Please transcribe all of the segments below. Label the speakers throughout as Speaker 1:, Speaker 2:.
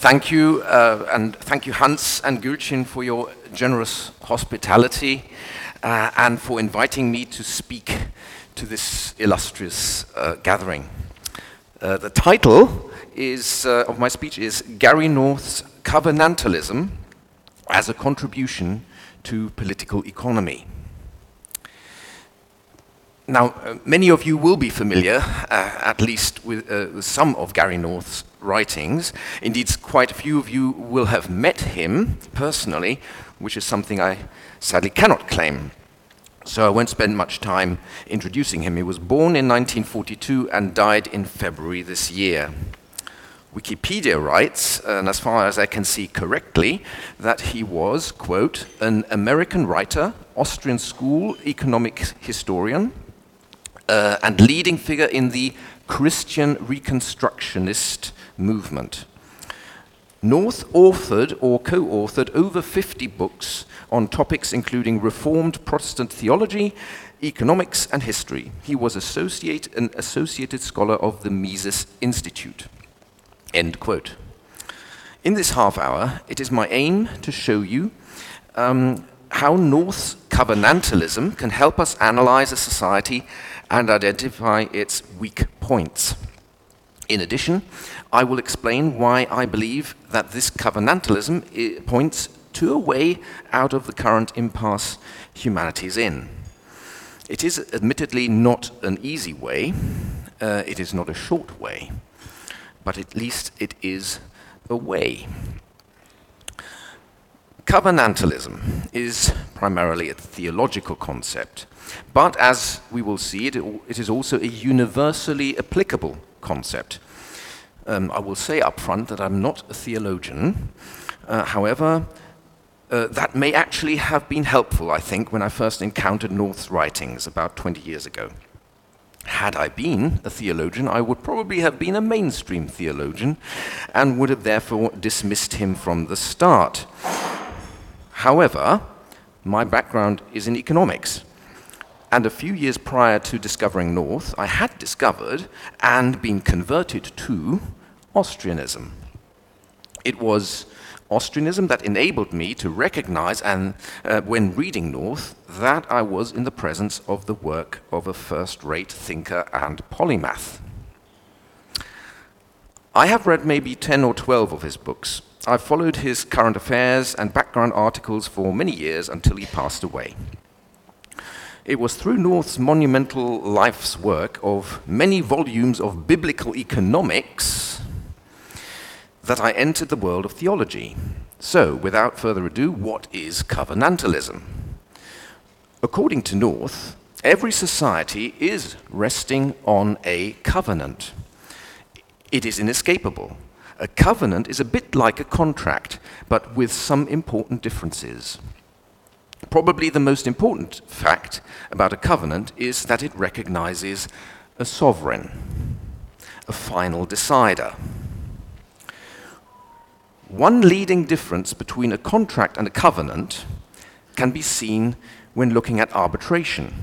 Speaker 1: Thank you, uh, and thank you, Hans and Gülçin, for your generous hospitality uh, and for inviting me to speak to this illustrious uh, gathering. Uh, the title is, uh, of my speech is Gary North's Covenantalism as a Contribution to Political Economy. Now, uh, many of you will be familiar, uh, at least with, uh, with, some of Gary North's writings. Indeed, quite a few of you will have met him personally, which is something I sadly cannot claim. So I won't spend much time introducing him. He was born in 1942 and died in February this year. Wikipedia writes, and as far as I can see correctly, that he was, quote, an American writer, Austrian school economic historian, uh, and leading figure in the Christian Reconstructionist movement. North authored or co authored over 50 books on topics including Reformed Protestant theology, economics, and history. He was associate, an associated scholar of the Mises Institute. End quote. In this half hour, it is my aim to show you um, how North's covenantalism can help us analyze a society and identify its weak points. In addition, I will explain why I believe that this covenantalism points to a way out of the current impasse humanity is in. It is admittedly not an easy way, uh, it is not a short way, but at least it is a way. Covenantalism is primarily a theological concept but as we will see, it, it is also a universally applicable concept. Um, I will say up front that I'm not a theologian. Uh, however, uh, that may actually have been helpful, I think, when I first encountered North's writings about 20 years ago. Had I been a theologian, I would probably have been a mainstream theologian and would have therefore dismissed him from the start. However, my background is in economics. And a few years prior to discovering North, I had discovered and been converted to Austrianism. It was Austrianism that enabled me to recognize, and uh, when reading North, that I was in the presence of the work of a first rate thinker and polymath. I have read maybe 10 or 12 of his books. I've followed his current affairs and background articles for many years until he passed away. It was through North's monumental life's work of many volumes of biblical economics that I entered the world of theology. So, without further ado, what is covenantalism? According to North, every society is resting on a covenant. It is inescapable. A covenant is a bit like a contract, but with some important differences. Probably the most important fact about a covenant is that it recognizes a sovereign, a final decider. One leading difference between a contract and a covenant can be seen when looking at arbitration.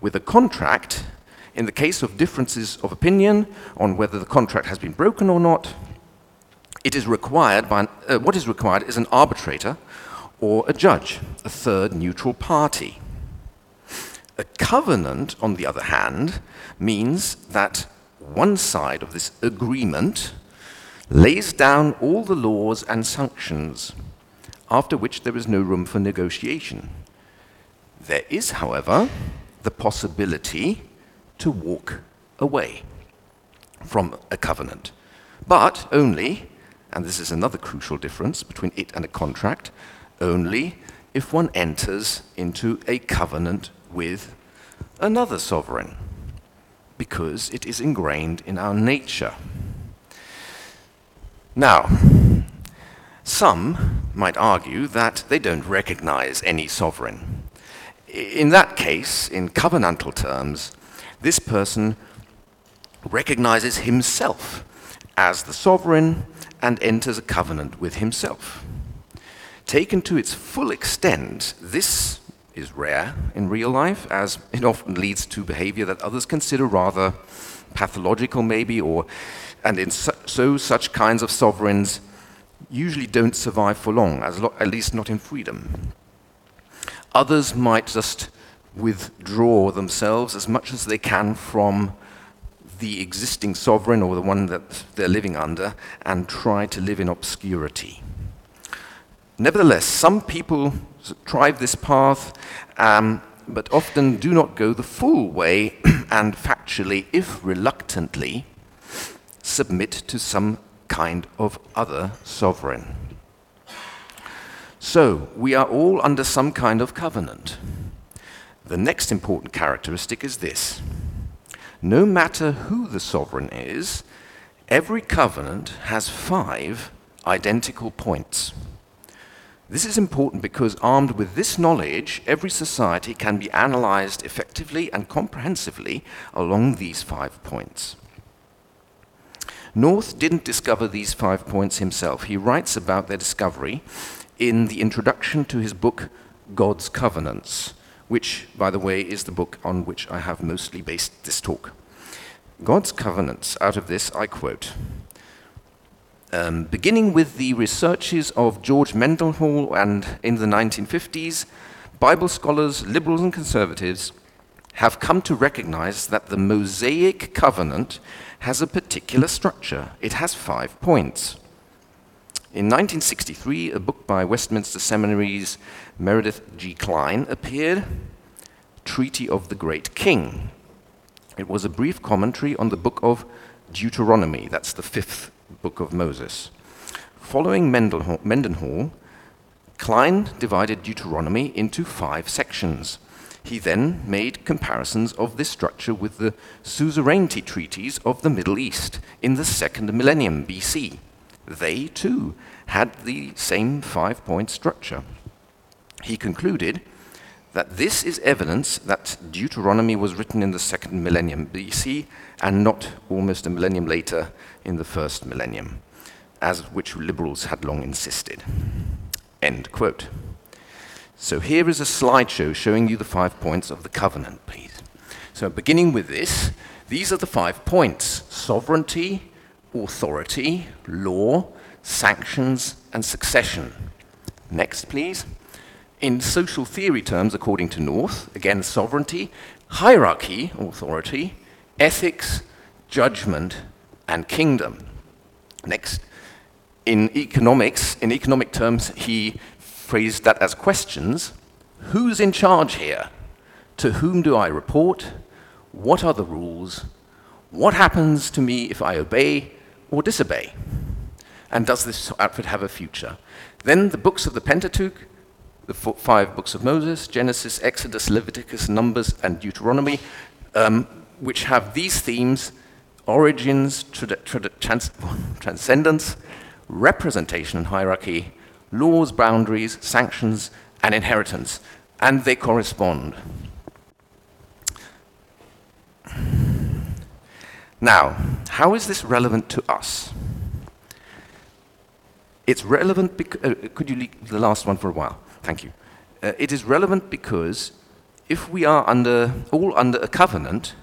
Speaker 1: With a contract, in the case of differences of opinion on whether the contract has been broken or not, it is required by, uh, what is required is an arbitrator or a judge, a third neutral party. A covenant, on the other hand, means that one side of this agreement lays down all the laws and sanctions, after which there is no room for negotiation. There is, however, the possibility to walk away from a covenant, but only, and this is another crucial difference between it and a contract, only if one enters into a covenant with another sovereign, because it is ingrained in our nature. Now, some might argue that they don't recognize any sovereign. In that case, in covenantal terms, this person recognizes himself as the sovereign and enters a covenant with himself. Taken to its full extent, this is rare in real life, as it often leads to behavior that others consider rather pathological, maybe, or and in su so such kinds of sovereigns usually don't survive for long, at least not in freedom. Others might just withdraw themselves as much as they can from the existing sovereign or the one that they're living under and try to live in obscurity. Nevertheless, some people try this path, um, but often do not go the full way and factually, if reluctantly, submit to some kind of other sovereign. So, we are all under some kind of covenant. The next important characteristic is this no matter who the sovereign is, every covenant has five identical points. This is important because, armed with this knowledge, every society can be analyzed effectively and comprehensively along these five points. North didn't discover these five points himself. He writes about their discovery in the introduction to his book, God's Covenants, which, by the way, is the book on which I have mostly based this talk. God's Covenants, out of this, I quote. Um, beginning with the researches of George Mendenhall and in the 1950s, Bible scholars, liberals, and conservatives have come to recognize that the Mosaic covenant has a particular structure. It has five points. In 1963, a book by Westminster Seminary's Meredith G. Kline appeared, Treaty of the Great King. It was a brief commentary on the book of Deuteronomy, that's the fifth book of Moses. Following Mendenhall, Kline divided Deuteronomy into five sections. He then made comparisons of this structure with the suzerainty treaties of the Middle East in the second millennium BC. They, too, had the same five point structure. He concluded that this is evidence that Deuteronomy was written in the second millennium BC and not almost a millennium later in the first millennium, as which liberals had long insisted. End quote. So here is a slideshow showing you the five points of the covenant, please. So beginning with this, these are the five points sovereignty, authority, law, sanctions, and succession. Next, please. In social theory terms, according to North, again, sovereignty, hierarchy, authority, ethics, judgment, and kingdom. Next. In economics, in economic terms, he phrased that as questions. Who's in charge here? To whom do I report? What are the rules? What happens to me if I obey or disobey? And does this outfit have a future? Then the books of the Pentateuch, the five books of Moses, Genesis, Exodus, Leviticus, Numbers, and Deuteronomy, um, which have these themes origins, trans transcendence, representation and hierarchy, laws, boundaries, sanctions, and inheritance, and they correspond. Now, how is this relevant to us? It's relevant because, uh, could you leave the last one for a while? Thank you. Uh, it is relevant because if we are under, all under a covenant,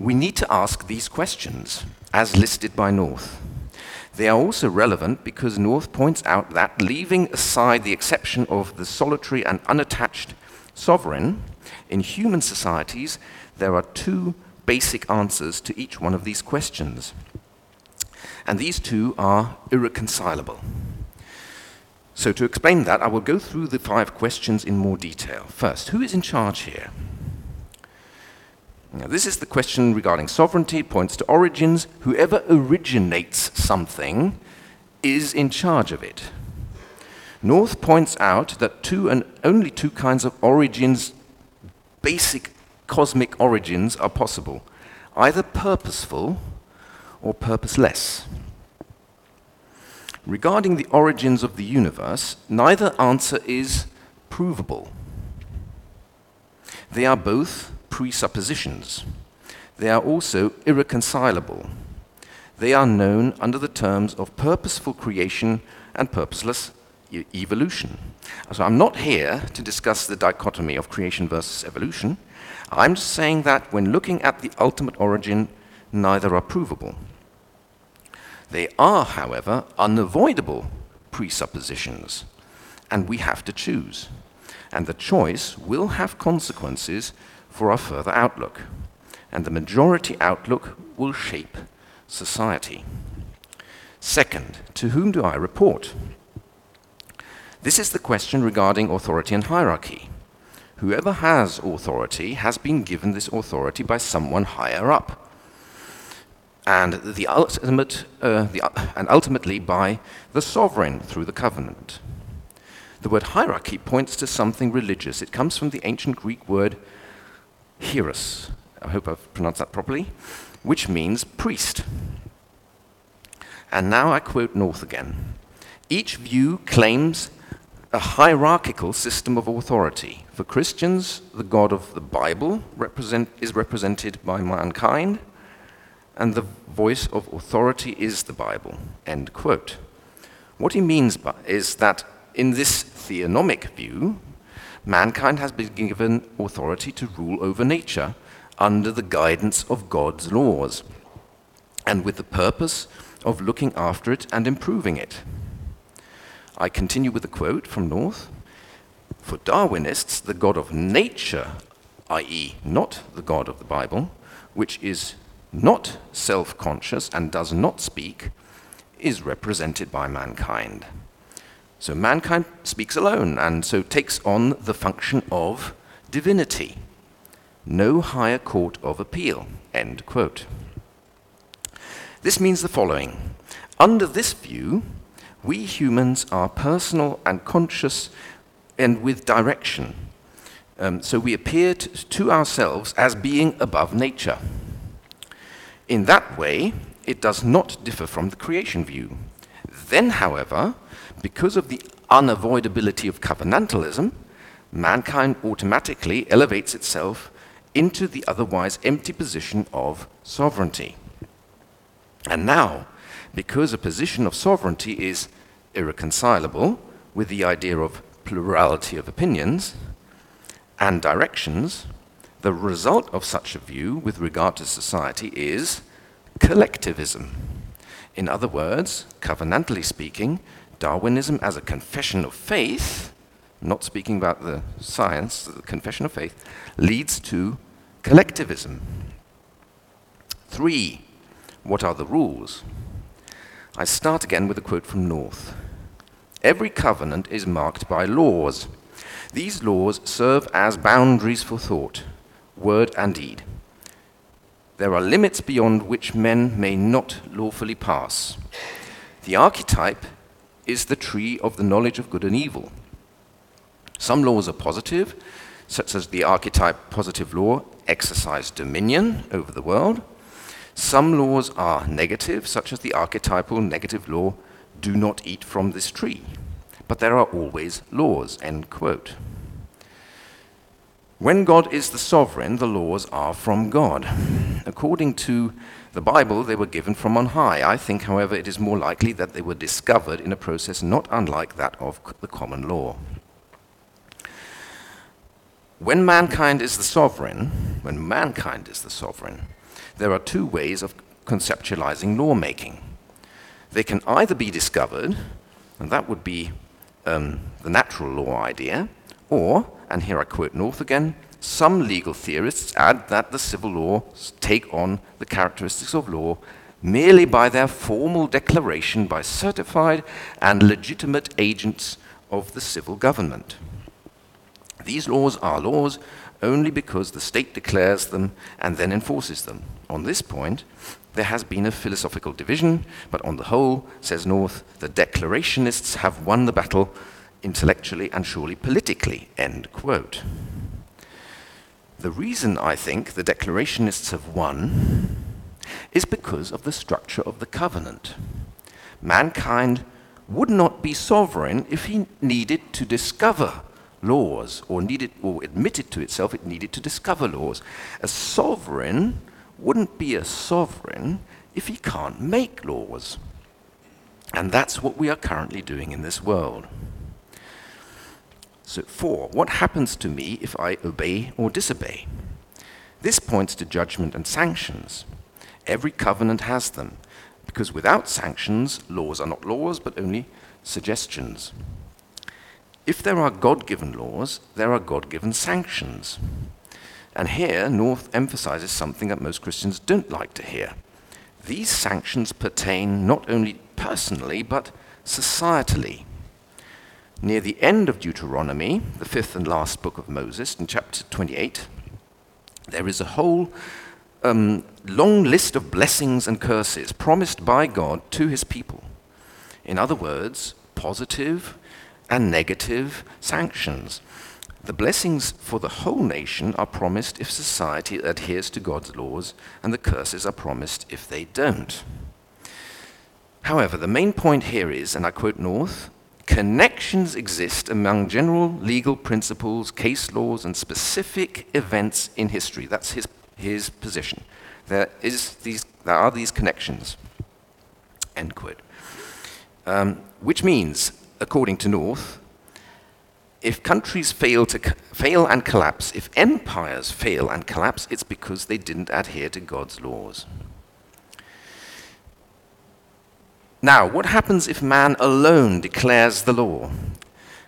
Speaker 1: we need to ask these questions as listed by North. They are also relevant because North points out that, leaving aside the exception of the solitary and unattached sovereign, in human societies there are two basic answers to each one of these questions. And these two are irreconcilable. So, to explain that, I will go through the five questions in more detail. First, who is in charge here? Now, this is the question regarding sovereignty, points to origins. Whoever originates something is in charge of it. North points out that two and only two kinds of origins, basic cosmic origins, are possible either purposeful or purposeless. Regarding the origins of the universe, neither answer is provable. They are both presuppositions. They are also irreconcilable. They are known under the terms of purposeful creation and purposeless e evolution. So I'm not here to discuss the dichotomy of creation versus evolution. I'm just saying that when looking at the ultimate origin, neither are provable. They are, however, unavoidable presuppositions, and we have to choose. And the choice will have consequences for our further outlook, and the majority outlook will shape society. Second, to whom do I report? This is the question regarding authority and hierarchy. Whoever has authority has been given this authority by someone higher up. And, the ultimate, uh, the, and ultimately by the sovereign through the covenant. The word hierarchy points to something religious. It comes from the ancient Greek word hieros. I hope I've pronounced that properly, which means priest. And now I quote North again. Each view claims a hierarchical system of authority. For Christians, the God of the Bible represent, is represented by mankind, and the voice of authority is the Bible. End quote. What he means by, is that in this theonomic view, mankind has been given authority to rule over nature under the guidance of God's laws, and with the purpose of looking after it and improving it. I continue with a quote from North. For Darwinists, the God of nature, i.e., not the God of the Bible, which is not self conscious and does not speak, is represented by mankind. So mankind speaks alone and so takes on the function of divinity. No higher court of appeal. End quote. This means the following. Under this view, we humans are personal and conscious and with direction. Um, so we appear to, to ourselves as being above nature. In that way, it does not differ from the creation view. Then, however, because of the unavoidability of covenantalism, mankind automatically elevates itself into the otherwise empty position of sovereignty. And now, because a position of sovereignty is irreconcilable with the idea of plurality of opinions and directions, the result of such a view with regard to society is collectivism. In other words, covenantally speaking, Darwinism as a confession of faith, not speaking about the science, the confession of faith, leads to collectivism. Three, what are the rules? I start again with a quote from North. Every covenant is marked by laws. These laws serve as boundaries for thought, word, and deed. There are limits beyond which men may not lawfully pass. The archetype is the tree of the knowledge of good and evil. Some laws are positive, such as the archetype positive law exercise dominion over the world. Some laws are negative, such as the archetypal negative law, do not eat from this tree. But there are always laws, end quote. When God is the sovereign, the laws are from God. According to the Bible, they were given from on high. I think, however, it is more likely that they were discovered in a process not unlike that of the common law. When mankind is the sovereign, when mankind is the sovereign, there are two ways of conceptualizing lawmaking. They can either be discovered, and that would be um, the natural law idea, or, and here I quote North again, some legal theorists add that the civil laws take on the characteristics of law merely by their formal declaration by certified and legitimate agents of the civil government. These laws are laws only because the state declares them and then enforces them. On this point, there has been a philosophical division, but on the whole, says North, the declarationists have won the battle intellectually and surely politically. End quote. The reason I think the declarationists have won is because of the structure of the covenant. Mankind would not be sovereign if he needed to discover laws or needed or admitted to itself it needed to discover laws. A sovereign wouldn't be a sovereign if he can't make laws. And that's what we are currently doing in this world. So, four, what happens to me if I obey or disobey? This points to judgment and sanctions. Every covenant has them, because without sanctions, laws are not laws, but only suggestions. If there are God given laws, there are God given sanctions. And here, North emphasizes something that most Christians don't like to hear. These sanctions pertain not only personally, but societally. Near the end of Deuteronomy, the fifth and last book of Moses, in chapter 28, there is a whole um, long list of blessings and curses promised by God to his people. In other words, positive and negative sanctions. The blessings for the whole nation are promised if society adheres to God's laws, and the curses are promised if they don't. However, the main point here is, and I quote North, connections exist among general legal principles, case laws, and specific events in history. That's his, his position. There, is these, there are these connections. End quote. Um, which means, according to North, if countries fail, to fail and collapse, if empires fail and collapse, it's because they didn't adhere to God's laws. Now, what happens if man alone declares the law?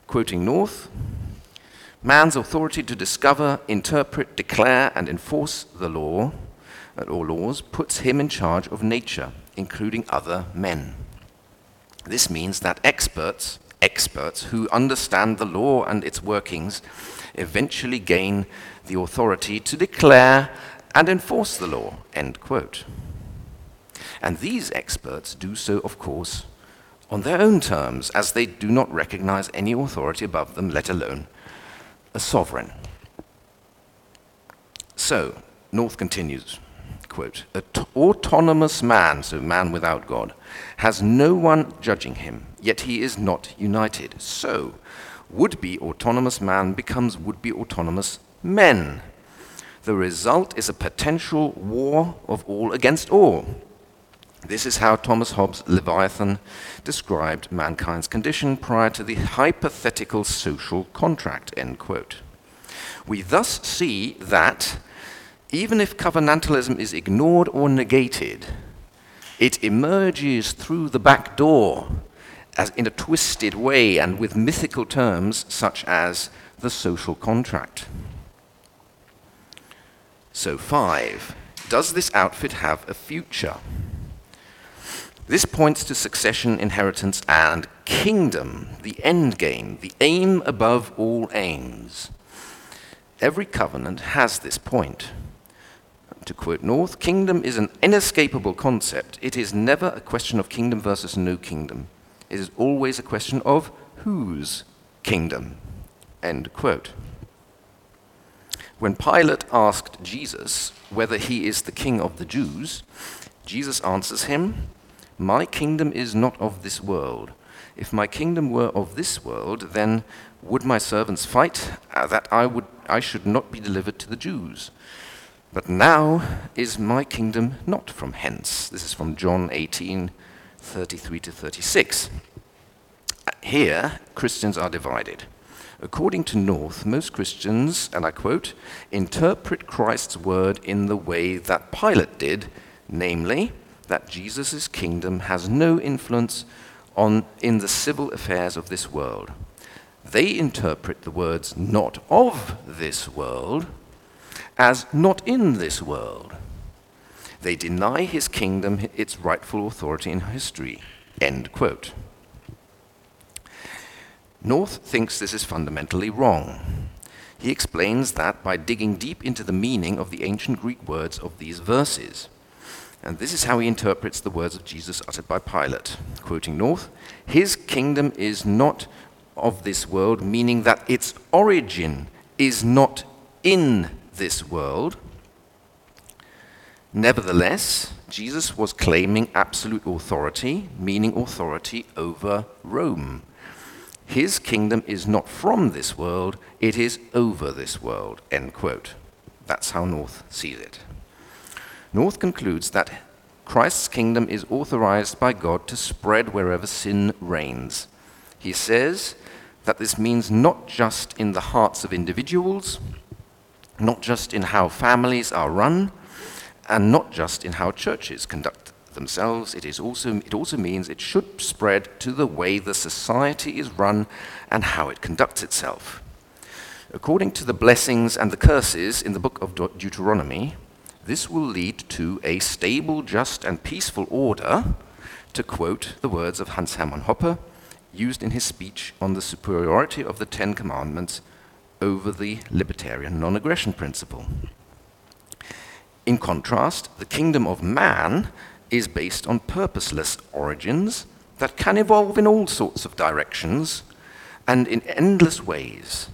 Speaker 1: Quoting North, man's authority to discover, interpret, declare, and enforce the law, uh, or laws, puts him in charge of nature, including other men. This means that experts experts who understand the law and its workings eventually gain the authority to declare and enforce the law. End quote. And these experts do so, of course, on their own terms, as they do not recognize any authority above them, let alone a sovereign. So, North continues quote, autonomous man, so man without God, has no one judging him, yet he is not united. So, would be autonomous man becomes would be autonomous men. The result is a potential war of all against all. This is how Thomas Hobbes' Leviathan described mankind's condition prior to the hypothetical social contract. End quote. We thus see that even if covenantalism is ignored or negated, it emerges through the back door as in a twisted way and with mythical terms such as the social contract. So, five, does this outfit have a future? This points to succession, inheritance, and kingdom, the end game, the aim above all aims. Every covenant has this point to quote North, kingdom is an inescapable concept. It is never a question of kingdom versus no kingdom. It is always a question of whose kingdom. End quote. When Pilate asked Jesus whether he is the king of the Jews, Jesus answers him, My kingdom is not of this world. If my kingdom were of this world, then would my servants fight uh, that I, would, I should not be delivered to the Jews? But now is my kingdom not from hence. This is from John 18, 33 to 36. Here, Christians are divided. According to North, most Christians, and I quote, interpret Christ's word in the way that Pilate did, namely, that Jesus' kingdom has no influence on, in the civil affairs of this world. They interpret the words not of this world as not in this world. They deny his kingdom its rightful authority in history. End quote. North thinks this is fundamentally wrong. He explains that by digging deep into the meaning of the ancient Greek words of these verses. And this is how he interprets the words of Jesus uttered by Pilate. Quoting North, his kingdom is not of this world, meaning that its origin is not in this world. Nevertheless, Jesus was claiming absolute authority, meaning authority over Rome. His kingdom is not from this world, it is over this world. End quote. That's how North sees it. North concludes that Christ's kingdom is authorized by God to spread wherever sin reigns. He says that this means not just in the hearts of individuals, not just in how families are run, and not just in how churches conduct themselves, it, is also, it also means it should spread to the way the society is run and how it conducts itself. According to the blessings and the curses in the book of Deuteronomy, this will lead to a stable, just, and peaceful order, to quote the words of Hans Hermann Hoppe, used in his speech on the superiority of the Ten Commandments over the libertarian non aggression principle. In contrast, the kingdom of man is based on purposeless origins that can evolve in all sorts of directions and in endless ways.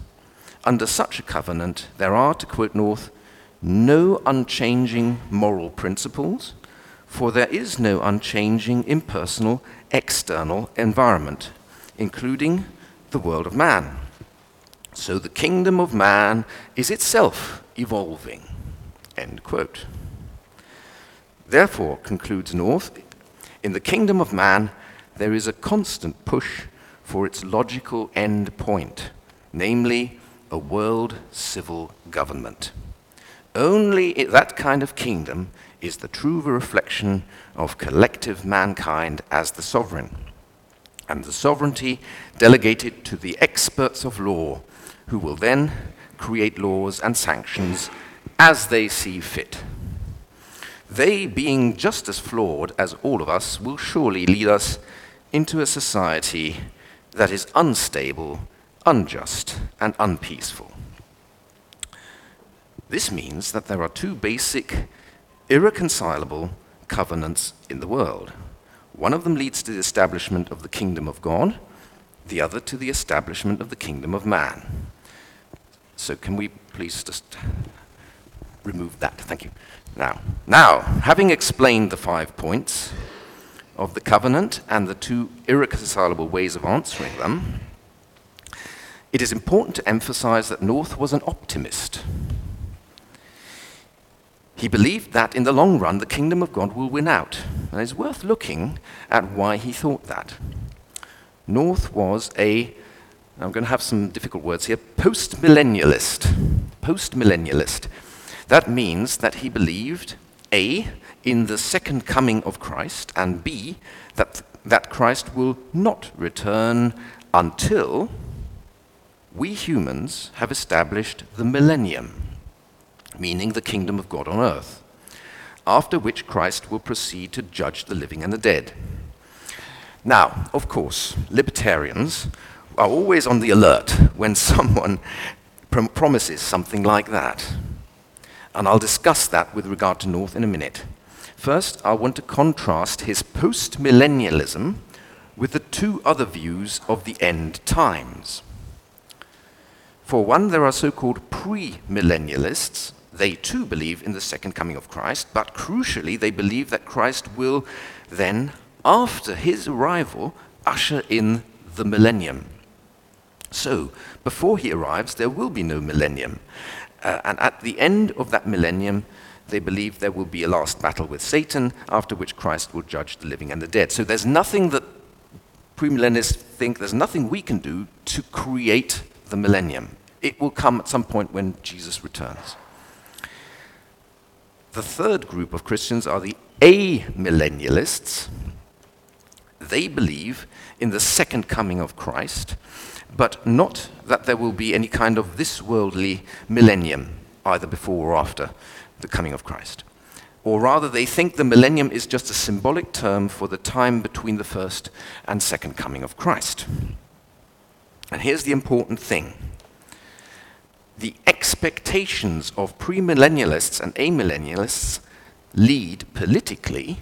Speaker 1: Under such a covenant, there are, to quote North, no unchanging moral principles, for there is no unchanging impersonal external environment, including the world of man. So the kingdom of man is itself evolving. End quote. Therefore, concludes North, in the kingdom of man, there is a constant push for its logical end point, namely a world civil government. Only that kind of kingdom is the true reflection of collective mankind as the sovereign, and the sovereignty delegated to the experts of law, who will then create laws and sanctions as they see fit. They, being just as flawed as all of us, will surely lead us into a society that is unstable, unjust, and unpeaceful. This means that there are two basic, irreconcilable covenants in the world. One of them leads to the establishment of the kingdom of God, the other to the establishment of the kingdom of man. So, can we please just remove that? Thank you. Now, now, having explained the five points of the covenant and the two irreconcilable ways of answering them, it is important to emphasize that North was an optimist. He believed that in the long run the kingdom of God will win out, and it's worth looking at why he thought that. North was a, I'm going to have some difficult words here, post millennialist. Post millennialist. That means that he believed A, in the second coming of Christ, and B, that, that Christ will not return until we humans have established the millennium, meaning the kingdom of God on earth, after which Christ will proceed to judge the living and the dead. Now, of course, libertarians are always on the alert when someone prom- promises something like that and I'll discuss that with regard to North in a minute. First, I want to contrast his post millennialism with the two other views of the end times. For one, there are so called pre millennialists. They too believe in the second coming of Christ, but crucially, they believe that Christ will then, after his arrival, usher in the millennium. So, before he arrives, there will be no millennium. Uh, and at the end of that millennium, they believe there will be a last battle with Satan, after which Christ will judge the living and the dead. So there's nothing that premillennialists think, there's nothing we can do to create the millennium. It will come at some point when Jesus returns. The third group of Christians are the amillennialists. They believe in the second coming of Christ but not that there will be any kind of this worldly millennium, either before or after the coming of Christ. Or rather, they think the millennium is just a symbolic term for the time between the first and second coming of Christ. And here's the important thing the expectations of premillennialists and amillennialists lead politically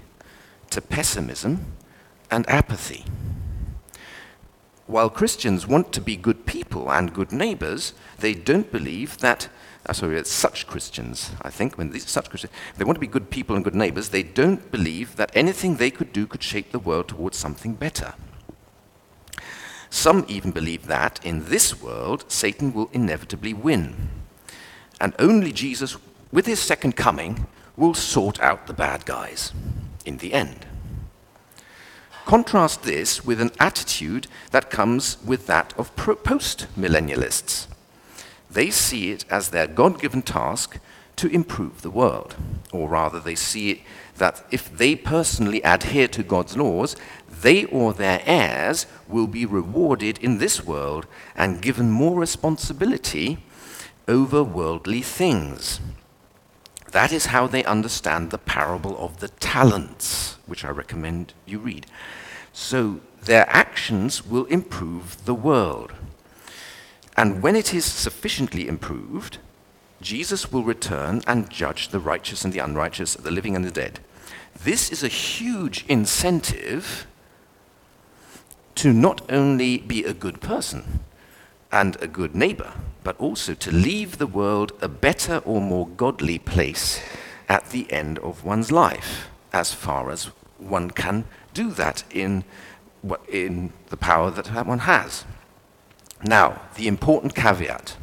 Speaker 1: to pessimism and apathy. While Christians want to be good people and good neighbors, they don't believe that. Uh, sorry, it's such Christians, I think, when these such Christians, they want to be good people and good neighbors, they don't believe that anything they could do could shape the world towards something better. Some even believe that in this world, Satan will inevitably win. And only Jesus, with his second coming, will sort out the bad guys in the end. Contrast this with an attitude that comes with that of post millennialists. They see it as their God given task to improve the world, or rather, they see it, that if they personally adhere to God's laws, they or their heirs will be rewarded in this world and given more responsibility over worldly things. That is how they understand the parable of the talents, which I recommend you read. So their actions will improve the world. And when it is sufficiently improved, Jesus will return and judge the righteous and the unrighteous, the living and the dead. This is a huge incentive to not only be a good person and a good neighbor, but also to leave the world a better or more godly place at the end of one's life, as far as one can do that in, in the power that one has. Now, the important caveat.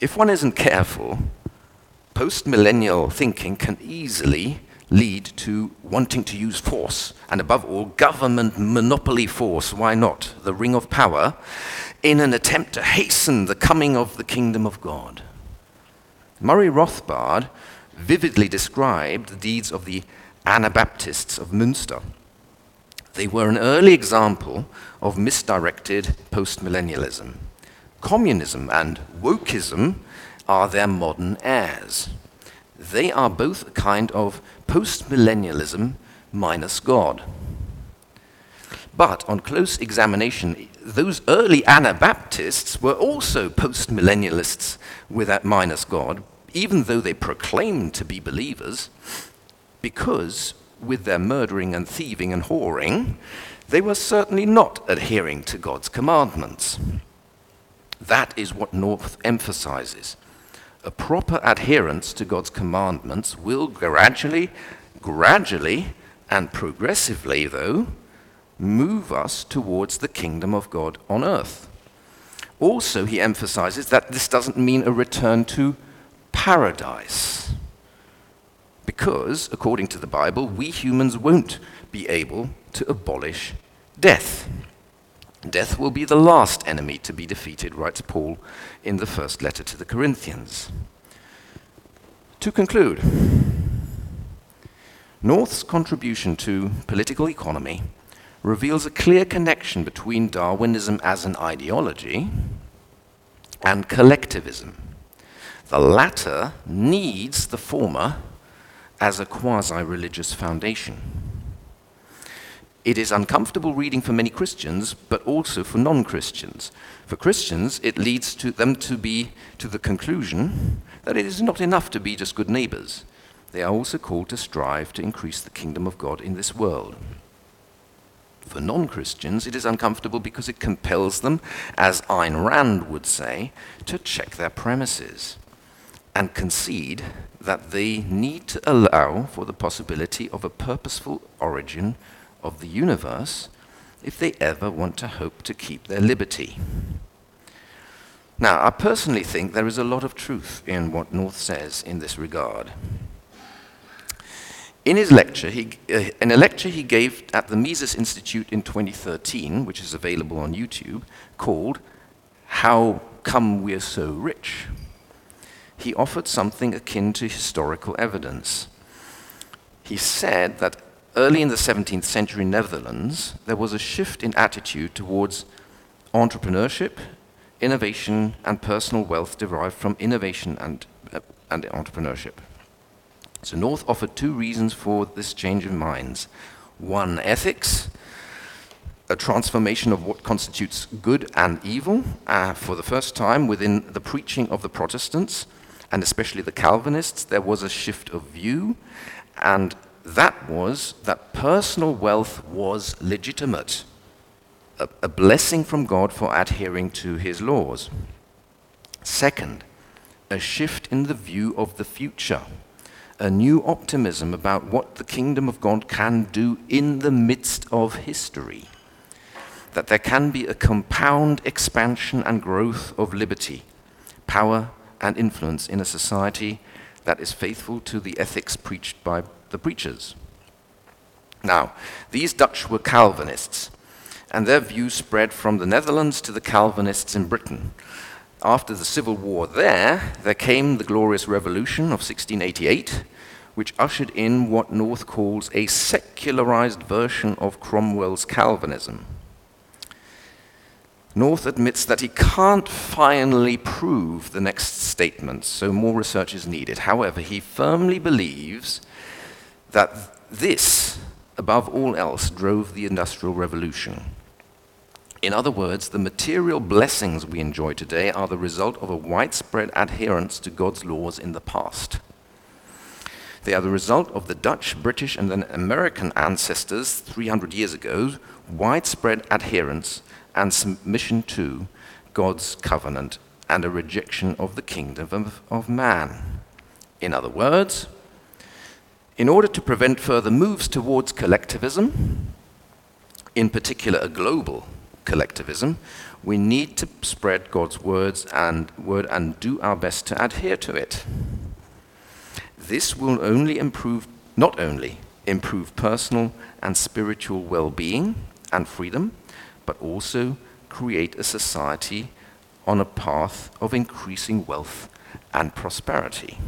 Speaker 1: If one isn't careful, post-millennial thinking can easily lead to wanting to use force, and above all, government monopoly force, why not, the ring of power, in an attempt to hasten the coming of the kingdom of God. Murray Rothbard vividly described the deeds of the Anabaptists of Münster. They were an early example of misdirected postmillennialism. Communism and wokeism are their modern heirs. They are both a kind of postmillennialism minus God. But on close examination, those early Anabaptists were also postmillennialists without minus God, even though they proclaimed to be believers, because with their murdering and thieving and whoring, they were certainly not adhering to God's commandments. That is what North emphasizes. A proper adherence to God's commandments will gradually, gradually, and progressively, though, move us towards the kingdom of God on earth. Also, he emphasizes that this doesn't mean a return to paradise. Because, according to the Bible, we humans won't be able to abolish death. Death will be the last enemy to be defeated, writes Paul in the first letter to the Corinthians. To conclude, North's contribution to political economy reveals a clear connection between Darwinism as an ideology and collectivism. The latter needs the former as a quasi religious foundation. It is uncomfortable reading for many Christians, but also for non Christians. For Christians, it leads to them to be to the conclusion that it is not enough to be just good neighbors. They are also called to strive to increase the kingdom of God in this world. For non Christians, it is uncomfortable because it compels them, as Ayn Rand would say, to check their premises and concede that they need to allow for the possibility of a purposeful origin of the universe if they ever want to hope to keep their liberty. Now, I personally think there is a lot of truth in what North says in this regard. In his lecture, he, uh, in a lecture he gave at the Mises Institute in 2013, which is available on YouTube, called How Come We're So Rich, he offered something akin to historical evidence. He said that early in the 17th century Netherlands, there was a shift in attitude towards entrepreneurship, innovation, and personal wealth derived from innovation and, uh, and entrepreneurship. So North offered two reasons for this change of minds. One, ethics, a transformation of what constitutes good and evil uh, for the first time within the preaching of the Protestants, and especially the Calvinists, there was a shift of view, and that was that personal wealth was legitimate, a, a blessing from God for adhering to his laws. Second, a shift in the view of the future a new optimism about what the kingdom of God can do in the midst of history. That there can be a compound expansion and growth of liberty, power, and influence in a society that is faithful to the ethics preached by the preachers. Now, these Dutch were Calvinists, and their views spread from the Netherlands to the Calvinists in Britain, after the civil war there, there came the glorious revolution of 1688, which ushered in what North calls a secularized version of Cromwell's Calvinism. North admits that he can't finally prove the next statement, so more research is needed. However, he firmly believes that this, above all else, drove the Industrial Revolution. In other words, the material blessings we enjoy today are the result of a widespread adherence to God's laws in the past. They are the result of the Dutch, British, and then American ancestors 300 years ago, widespread adherence and submission to God's covenant and a rejection of the kingdom of, of man. In other words, in order to prevent further moves towards collectivism, in particular a global collectivism, we need to spread God's words and word and do our best to adhere to it. This will only improve, not only improve personal and spiritual well-being and freedom, but also create a society on a path of increasing wealth and prosperity.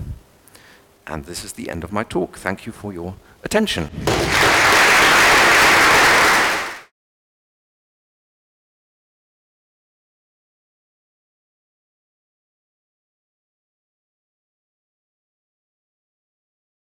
Speaker 1: And this is the end of my talk. Thank you for your attention.